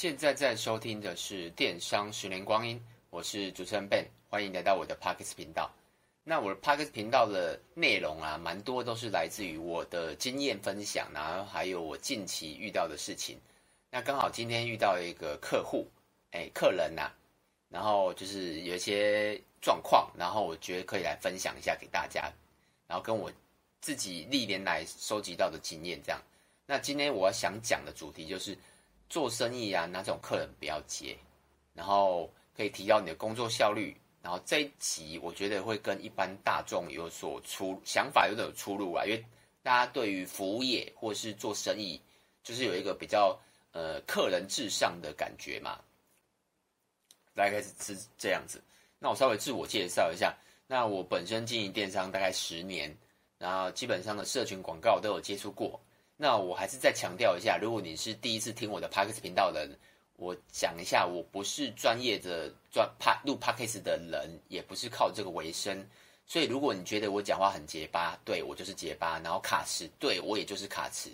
现在在收听的是《电商十年光阴》，我是主持人 Ben，欢迎来到我的 Podcast 频道。那我的 Podcast 频道的内容啊，蛮多都是来自于我的经验分享，然后还有我近期遇到的事情。那刚好今天遇到一个客户，哎，客人呐、然后就是有一些状况，然后我觉得可以来分享一下给大家，然后跟我自己历年来收集到的经验这样。那今天我想讲的主题就是。做生意啊，哪种客人不要接，然后可以提高你的工作效率。然后这一集我觉得会跟一般大众有所出想法有点有出入啊，因为大家对于服务业或是做生意，就是有一个比较呃客人至上的感觉嘛。大概是是这样子。那我稍微自我介绍一下，那我本身经营电商大概十年，然后基本上的社群广告都有接触过。那我还是再强调一下，如果你是第一次听我的 Podcast 频道的人，我讲一下，我不是专业的专拍录 Podcast 的人，也不是靠这个为生，所以如果你觉得我讲话很结巴，对，我就是结巴，然后卡词，对，我也就是卡词，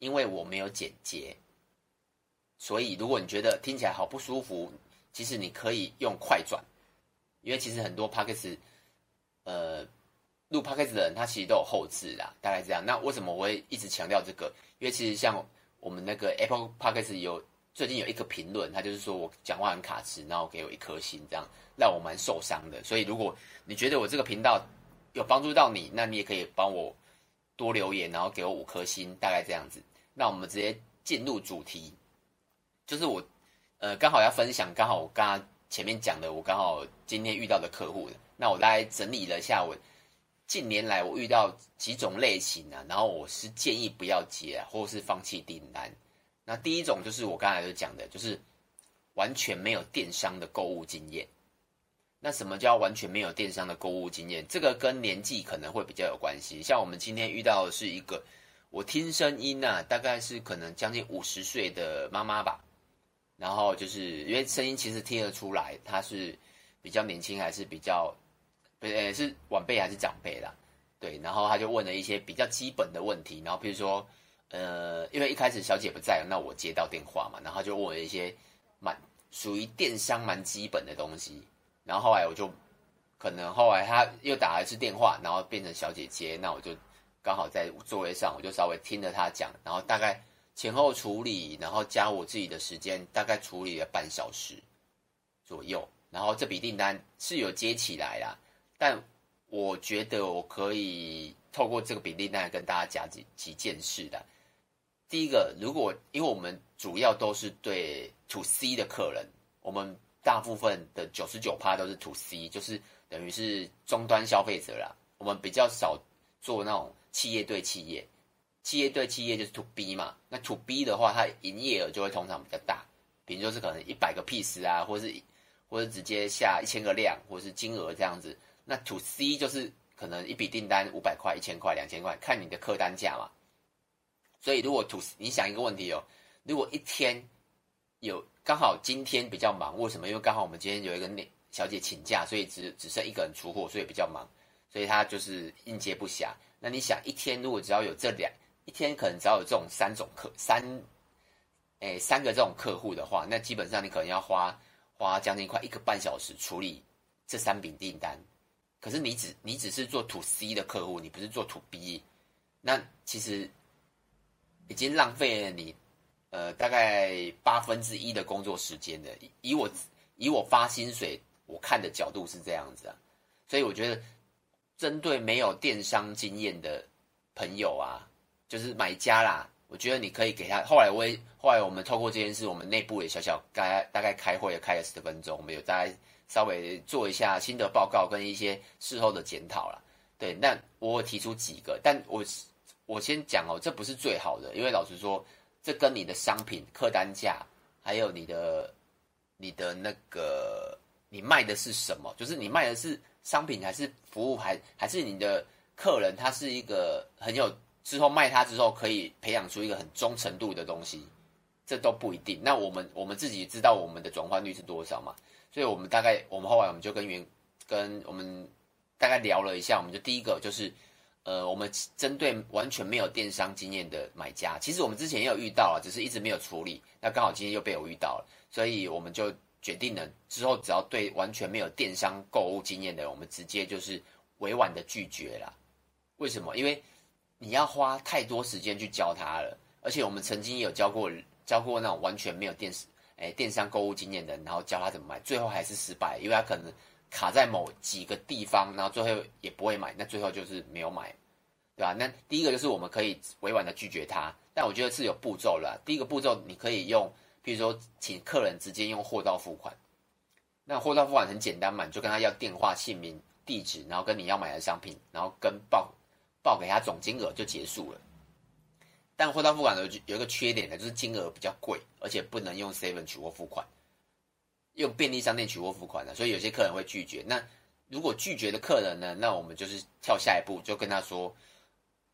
因为我没有剪接，所以如果你觉得听起来好不舒服，其实你可以用快转，因为其实很多 Podcast，呃。录 Podcast 的人，他其实都有后置啦，大概这样。那为什么我会一直强调这个？因为其实像我们那个 Apple Podcast 有最近有一个评论，他就是说我讲话很卡词，然后给我一颗星，这样让我蛮受伤的。所以如果你觉得我这个频道有帮助到你，那你也可以帮我多留言，然后给我五颗星，大概这样子。那我们直接进入主题，就是我呃刚好要分享，刚好我刚刚前面讲的，我刚好今天遇到的客户，那我大概整理了一下我。近年来，我遇到几种类型啊，然后我是建议不要接，或者是放弃订单。那第一种就是我刚才就讲的，就是完全没有电商的购物经验。那什么叫完全没有电商的购物经验？这个跟年纪可能会比较有关系。像我们今天遇到的是一个，我听声音啊，大概是可能将近五十岁的妈妈吧。然后就是因为声音其实听得出来，她是比较年轻还是比较。不是，是晚辈还是长辈啦？对，然后他就问了一些比较基本的问题，然后比如说，呃，因为一开始小姐不在，那我接到电话嘛，然后他就问了一些蛮属于电商蛮基本的东西，然后后来我就可能后来他又打了一次电话，然后变成小姐接，那我就刚好在座位上，我就稍微听了他讲，然后大概前后处理，然后加我自己的时间，大概处理了半小时左右，然后这笔订单是有接起来啦。但我觉得我可以透过这个比例来跟大家讲几几件事的。第一个，如果因为我们主要都是对 to C 的客人，我们大部分的九十九趴都是 to C，就是等于是终端消费者啦。我们比较少做那种企业对企业，企业对企业就是 to B 嘛。那 to B 的话，它营业额就会通常比较大，比如说是可能一百个 piece 啊，或是或者直接下一千个量，或是金额这样子。那 to C 就是可能一笔订单五百块、一千块、两千块，看你的客单价嘛。所以如果 to 你想一个问题哦，如果一天有刚好今天比较忙，为什么？因为刚好我们今天有一个小姐请假，所以只只剩一个人出货，所以比较忙，所以她就是应接不暇。那你想一天如果只要有这两一天，可能只要有这种三种客三，诶三个这种客户的话，那基本上你可能要花花将近快一个半小时处理这三笔订单。可是你只你只是做 to C 的客户，你不是做 to B，那其实已经浪费了你呃大概八分之一的工作时间的。以我以我发薪水我看的角度是这样子啊，所以我觉得针对没有电商经验的朋友啊，就是买家啦，我觉得你可以给他。后来我也后来我们透过这件事，我们内部也小小大概大概开会也开了十分钟，我们有大概。稍微做一下心得报告跟一些事后的检讨啦。对，那我提出几个，但我我先讲哦，这不是最好的，因为老实说，这跟你的商品客单价，还有你的你的那个你卖的是什么，就是你卖的是商品还是服务，还还是你的客人他是一个很有之后卖他之后可以培养出一个很忠诚度的东西，这都不一定。那我们我们自己知道我们的转换率是多少嘛？所以我们大概，我们后来我们就跟员跟我们大概聊了一下，我们就第一个就是，呃，我们针对完全没有电商经验的买家，其实我们之前也有遇到啊，只是一直没有处理。那刚好今天又被我遇到了，所以我们就决定了之后，只要对完全没有电商购物经验的人，我们直接就是委婉的拒绝了。为什么？因为你要花太多时间去教他了，而且我们曾经有教过教过那种完全没有电视诶电商购物经验的人，然后教他怎么买，最后还是失败，因为他可能。卡在某几个地方，然后最后也不会买，那最后就是没有买，对吧？那第一个就是我们可以委婉的拒绝他，但我觉得是有步骤啦。第一个步骤你可以用，比如说请客人直接用货到付款，那货到付款很简单嘛，你就跟他要电话、姓名、地址，然后跟你要买的商品，然后跟报报给他总金额就结束了。但货到付款有有一个缺点呢，就是金额比较贵，而且不能用 Seven 取货付款。用便利商店取货付款的，所以有些客人会拒绝。那如果拒绝的客人呢？那我们就是跳下一步，就跟他说，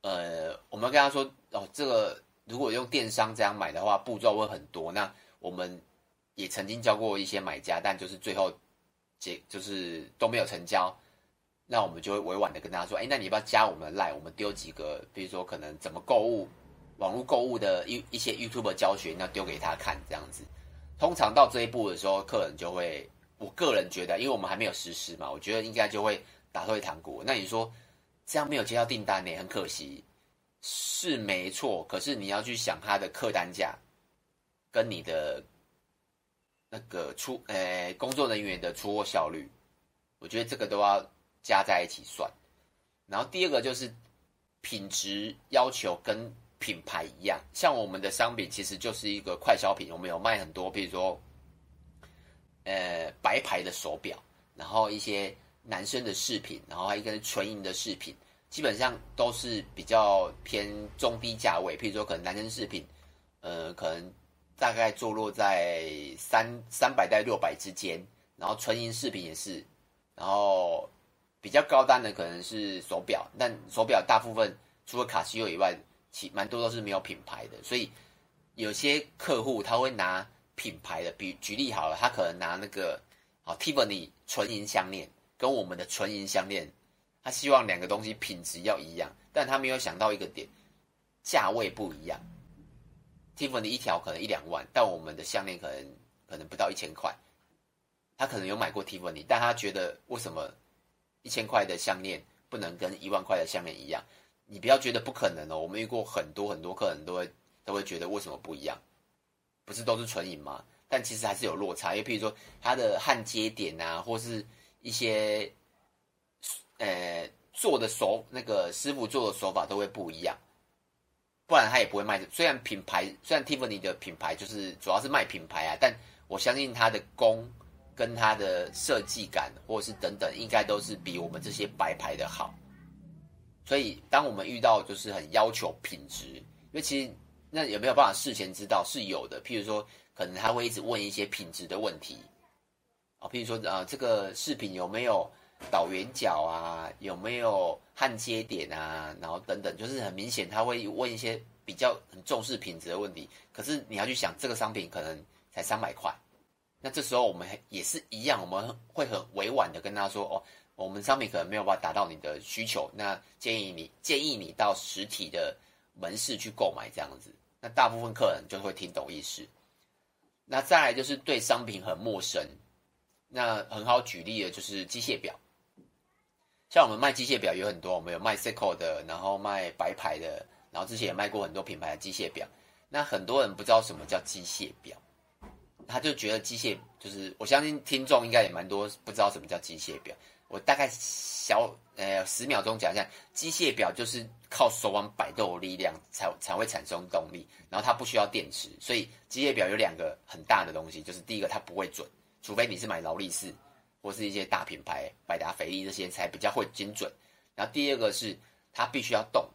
呃，我们跟他说，哦，这个如果用电商这样买的话，步骤会很多。那我们也曾经教过一些买家，但就是最后结就是都没有成交。那我们就会委婉的跟他说，哎，那你要不要加我们的 Line？我们丢几个，比如说可能怎么购物、网络购物的一一些 YouTube 教学，那丢给他看，这样子。通常到这一步的时候，客人就会，我个人觉得，因为我们还没有实施嘛，我觉得应该就会打退堂鼓。那你说这样没有接到订单呢？很可惜，是没错。可是你要去想他的客单价，跟你的那个出，呃，工作人员的出货效率，我觉得这个都要加在一起算。然后第二个就是品质要求跟。品牌一样，像我们的商品其实就是一个快消品。我们有卖很多，比如说，呃，白牌的手表，然后一些男生的饰品，然后还有一个纯银的饰品，基本上都是比较偏中低价位。譬如说，可能男生饰品，呃，可能大概坐落在三三百到六百之间，然后纯银饰品也是，然后比较高端的可能是手表，但手表大部分除了卡西欧以外。其蛮多都是没有品牌的，所以有些客户他会拿品牌的，比举例好了，他可能拿那个好 Tiffany 纯银项链跟我们的纯银项链，他希望两个东西品质要一样，但他没有想到一个点，价位不一样。Tiffany 一条可能一两万，但我们的项链可能可能不到一千块。他可能有买过 Tiffany，但他觉得为什么一千块的项链不能跟一万块的项链一样？你不要觉得不可能哦，我们遇过很多很多客人都会都会觉得为什么不一样？不是都是纯银吗？但其实还是有落差，因为譬如说它的焊接点啊，或是一些呃做的手那个师傅做的手法都会不一样，不然他也不会卖。虽然品牌虽然 Tiffany 的品牌就是主要是卖品牌啊，但我相信它的工跟它的设计感或是等等，应该都是比我们这些白牌的好。所以，当我们遇到就是很要求品质，因为其实那有没有办法事前知道是有的。譬如说，可能他会一直问一些品质的问题啊，譬如说啊，这个饰品有没有倒圆角啊，有没有焊接点啊，然后等等，就是很明显他会问一些比较很重视品质的问题。可是你要去想，这个商品可能才三百块，那这时候我们也是一样，我们会很委婉的跟他说哦。我们商品可能没有办法达到你的需求，那建议你建议你到实体的门市去购买这样子。那大部分客人就会听懂意思。那再来就是对商品很陌生，那很好举例的就是机械表。像我们卖机械表有很多，我们有卖 Seiko 的，然后卖白牌的，然后之前也卖过很多品牌的机械表。那很多人不知道什么叫机械表，他就觉得机械就是，我相信听众应该也蛮多不知道什么叫机械表。我大概小呃十秒钟讲一下，机械表就是靠手腕摆动力量才才会产生动力，然后它不需要电池，所以机械表有两个很大的东西，就是第一个它不会准，除非你是买劳力士或是一些大品牌，百达翡丽这些才比较会精准。然后第二个是它必须要动，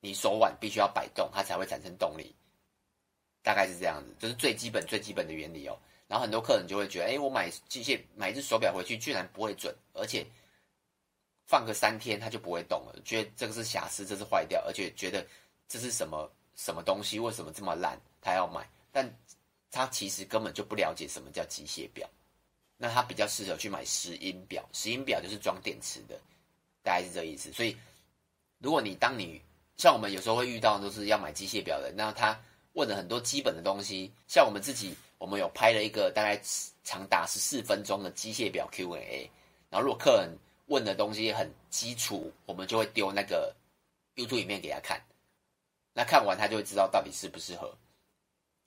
你手腕必须要摆动，它才会产生动力，大概是这样子，这，就是最基本最基本的原理哦。然后很多客人就会觉得，哎，我买机械买一只手表回去，居然不会准，而且放个三天它就不会动了，觉得这个是瑕疵，这是坏掉，而且觉得这是什么什么东西，为什么这么烂，他要买，但他其实根本就不了解什么叫机械表，那他比较适合去买石英表，石英表就是装电池的，大概是这意思。所以如果你当你像我们有时候会遇到都是要买机械表的，那他问了很多基本的东西，像我们自己，我们有拍了一个大概长达十四分钟的机械表 Q&A，然后如果客人问的东西很基础，我们就会丢那个 YouTube 影片给他看，那看完他就会知道到底适不适合，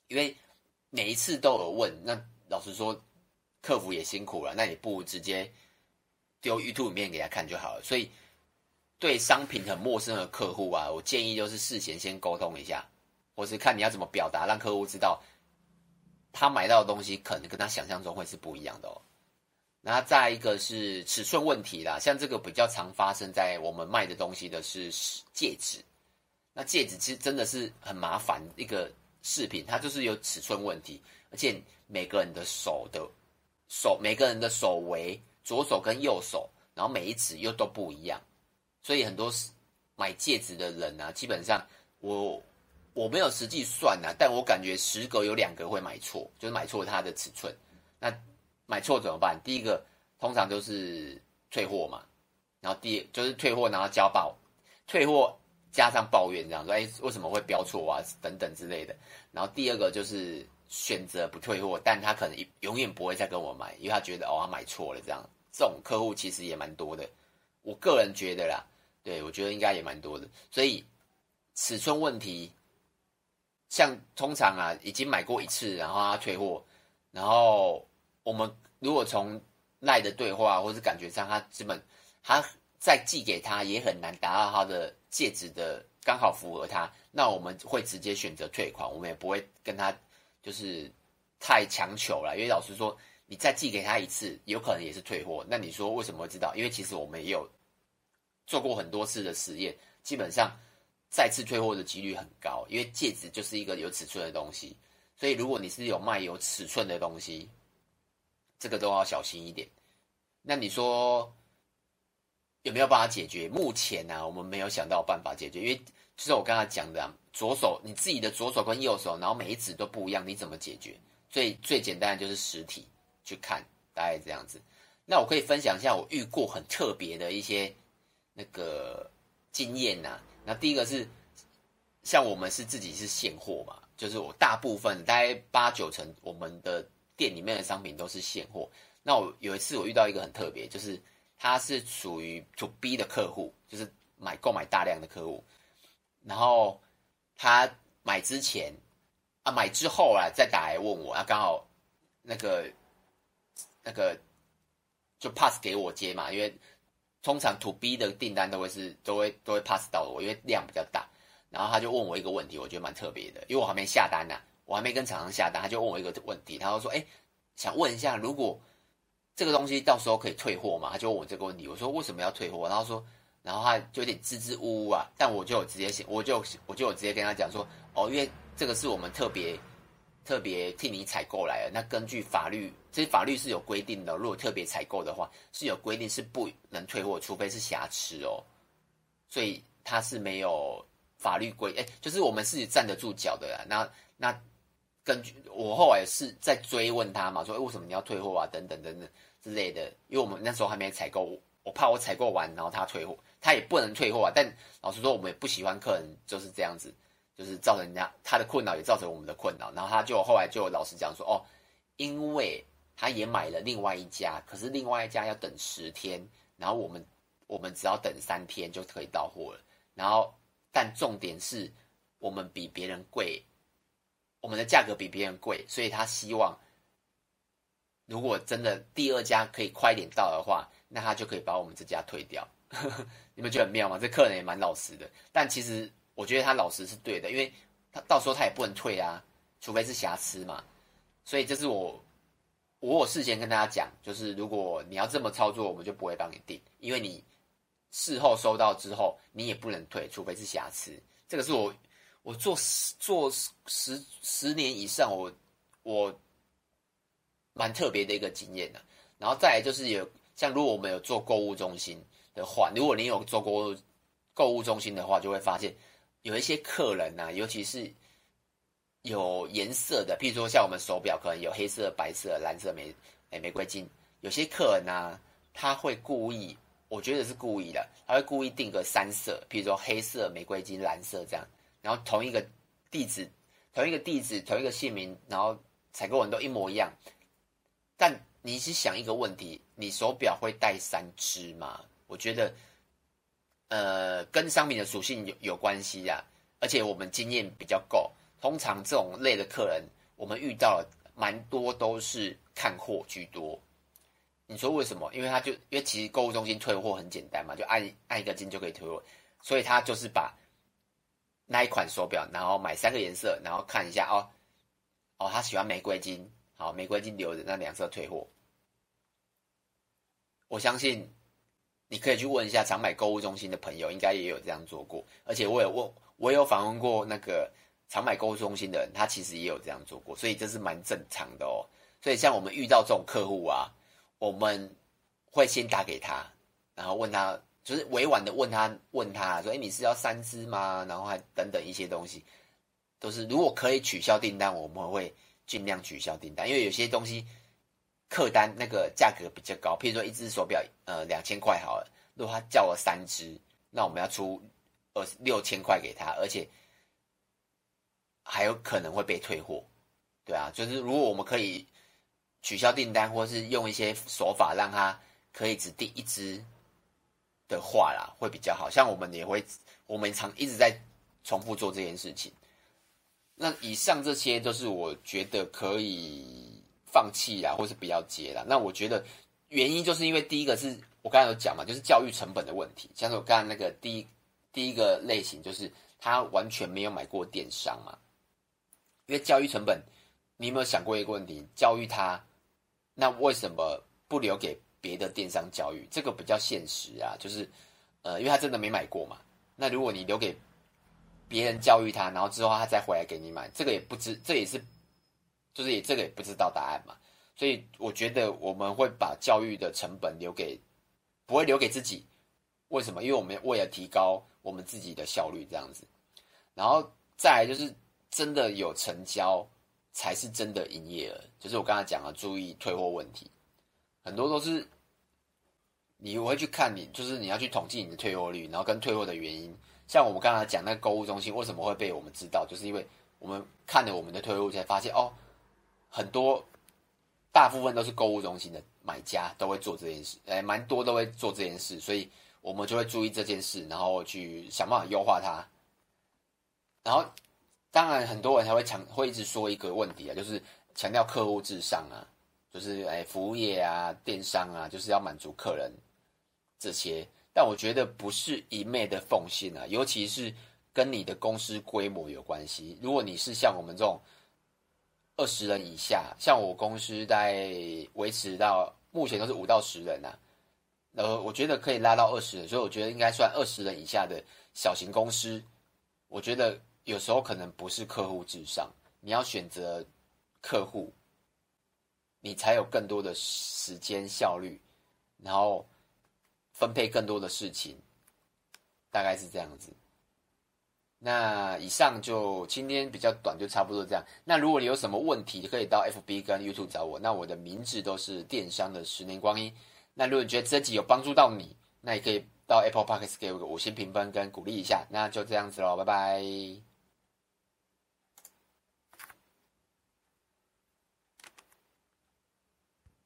因为每一次都有问，那老实说，客服也辛苦了，那你不如直接丢 YouTube 影片给他看就好了，所以。对商品很陌生的客户啊，我建议就是事先先沟通一下，或是看你要怎么表达，让客户知道他买到的东西可能跟他想象中会是不一样的哦。那再一个是尺寸问题啦，像这个比较常发生在我们卖的东西的是戒指。那戒指其实真的是很麻烦一个饰品，它就是有尺寸问题，而且每个人的手的手，每个人的手围，左手跟右手，然后每一指又都不一样。所以很多买戒指的人啊，基本上我我没有实际算啊，但我感觉十个有两个会买错，就是买错它的尺寸。那买错怎么办？第一个通常就是退货嘛，然后第就是退货，然后交报，退货加上抱怨这样说，哎，为什么会标错啊？等等之类的。然后第二个就是选择不退货，但他可能永远不会再跟我买，因为他觉得哦，他买错了这样。这种客户其实也蛮多的，我个人觉得啦。对，我觉得应该也蛮多的，所以尺寸问题，像通常啊，已经买过一次，然后他退货，然后我们如果从赖的对话或是感觉上，他基本他再寄给他也很难达到他的戒指的刚好符合他，那我们会直接选择退款，我们也不会跟他就是太强求了，因为老实说，你再寄给他一次，有可能也是退货，那你说为什么会知道？因为其实我们也有。做过很多次的实验，基本上再次退货的几率很高，因为戒指就是一个有尺寸的东西，所以如果你是有卖有尺寸的东西，这个都要小心一点。那你说有没有办法解决？目前呢、我们没有想到办法解决，因为就是我刚才讲的、左手你自己的左手跟右手，然后每一指都不一样，你怎么解决？最最简单的就是实体去看，大概这样子。那我可以分享一下我遇过很特别的一些。那个经验呐、那第一个是像我们是自己是现货嘛，就是我大部分大概八九成我们的店里面的商品都是现货。那我有一次我遇到一个很特别，就是他是属于 to B 的客户，就是买购买大量的客户，然后他买之前啊买之后啊再打来问我，啊刚好那个那个就 pass 给我接嘛，因为。通常 to B 的订单都会是都会都会 pass 到我，因为量比较大。然后他就问我一个问题，我觉得蛮特别的，因为我还没下单呢、我还没跟厂商下单，他就问我一个问题，他就说：“哎，想问一下，如果这个东西到时候可以退货吗？”他就问我这个问题，我说：“为什么要退货？”然后说，然后他就有点支支吾吾啊，但我就有直接写我就我就有直接跟他讲说：“哦，因为这个是我们特别。”特别替你采购来了，那根据法律，这些法律是有规定的。如果特别采购的话，是有规定是不能退货，除非是瑕疵哦。所以它是没有法律规，哎，就是我们是站得住脚的啦。那那根据我后来是在追问他嘛，说，为什么你要退货啊？等等等等之类的。因为我们那时候还没采购，我怕我采购完然后他退货，他也不能退货啊。但老实说，我们也不喜欢客人就是这样子。就是造成人家他的困扰，也造成我们的困扰。然后他就后来就老实讲说，哦，因为他也买了另外一家，可是另外一家要等十天，然后我们我们只要等三天就可以到货了。然后，但重点是我们比别人贵，我们的价格比别人贵，所以他希望如果真的第二家可以快点到的话，那他就可以把我们这家退掉。你们觉得很妙吗？这客人也蛮老实的，但其实。我觉得他老实是对的，因为他到时候他也不能退啊，除非是瑕疵嘛。所以这是我，我有事先跟大家讲，就是如果你要这么操作，我们就不会帮你订，因为你事后收到之后，你也不能退，除非是瑕疵。这个是我我做做十十年以上，我我蛮特别的一个经验的。然后再来就是有像如果我们有做购物中心的话，如果你有做过购物中心的话，就会发现。有一些客人呐、啊，尤其是有颜色的，譬如说像我们手表，可能有黑色、白色、蓝色、玫玫玫瑰金。有些客人呢、啊，他会故意，我觉得是故意的，他会故意定个三色，譬如说黑色、玫瑰金、蓝色这样，然后同一个地址、同一个地址、同一个姓名，然后采购人都一模一样。但你是想一个问题，你手表会戴三只吗？我觉得，呃，跟商品的属性有有关系呀，而且我们经验比较够，通常这种类的客人，我们遇到了蛮多都是看货居多。你说为什么？因为他就因为其实购物中心退货很简单嘛，就按按一个金就可以退货，所以他就是把那一款手表，然后买三个颜色，然后看一下哦哦，他喜欢玫瑰金，好，玫瑰金留着那两色退货。我相信你可以去问一下常买购物中心的朋友，应该也有这样做过。而且我有问，我有访问过那个常买购物中心的人，他其实也有这样做过，所以这是蛮正常的哦。所以像我们遇到这种客户啊。我们会先打给他，然后问他，就是委婉的问他，问他说：“哎，你是要三支吗？”然后还等等一些东西，都是如果可以取消订单，我们会尽量取消订单，因为有些东西客单那个价格比较高，譬如说一只手表，呃，两千块好了，如果他叫了三只，那我们要出二六千块给他，而且还有可能会被退货，对啊，就是如果我们可以。取消订单，或是用一些手法让他可以只订一只的话啦，会比较好。像我们也会，我们常一直在重复做这件事情。那以上这些都是我觉得可以放弃啦，或是不要接啦。那我觉得原因就是因为第一个是我刚才有讲嘛，就是教育成本的问题。像是我刚才那个第一第一个类型，就是他完全没有买过电商嘛，因为教育成本，你有没有想过一个问题？教育他。那为什么不留给别的电商教育？这个比较现实啊，就是，呃，因为他真的没买过嘛。那如果你留给别人教育他，然后之后他再回来给你买，这个也不知，这也是，就是也这个也不知道答案嘛。所以我觉得我们会把教育的成本留给，不会留给自己。为什么？因为我们为了提高我们自己的效率，这样子。然后再来就是真的有成交。才是真的营业额，就是我刚才讲了，注意退货问题，很多都是你我会去看你，就是你要去统计你的退货率，然后跟退货的原因。像我们刚才讲那个购物中心为什么会被我们知道，就是因为我们看了我们的退货才发现哦，很多大部分都是购物中心的买家都会做这件事，诶，蛮多都会做这件事，所以我们就会注意这件事，然后去想办法优化它，然后。当然，很多人还会强会一直说一个问题啊，就是强调客户至上啊，就是哎，服务业啊、电商啊，就是要满足客人这些。但我觉得不是一昧的奉献啊，尤其是跟你的公司规模有关系。如果你是像我们这种二十人以下，像我公司在维持到目前都是五到十人呐啊，呃，我觉得可以拉到二十人，所以我觉得应该算二十人以下的小型公司，我觉得。有时候可能不是客户至上，你要选择客户，你才有更多的时间效率，然后分配更多的事情，大概是这样子。那以上就今天比较短，就差不多这样。那如果你有什么问题，可以到 FB 跟 YouTube 找我。那我的名字都是电商的十年光阴。那如果你觉得这集有帮助到你，那也可以到 Apple Podcast 给我个五星评分跟鼓励一下。那就这样子喽，拜拜。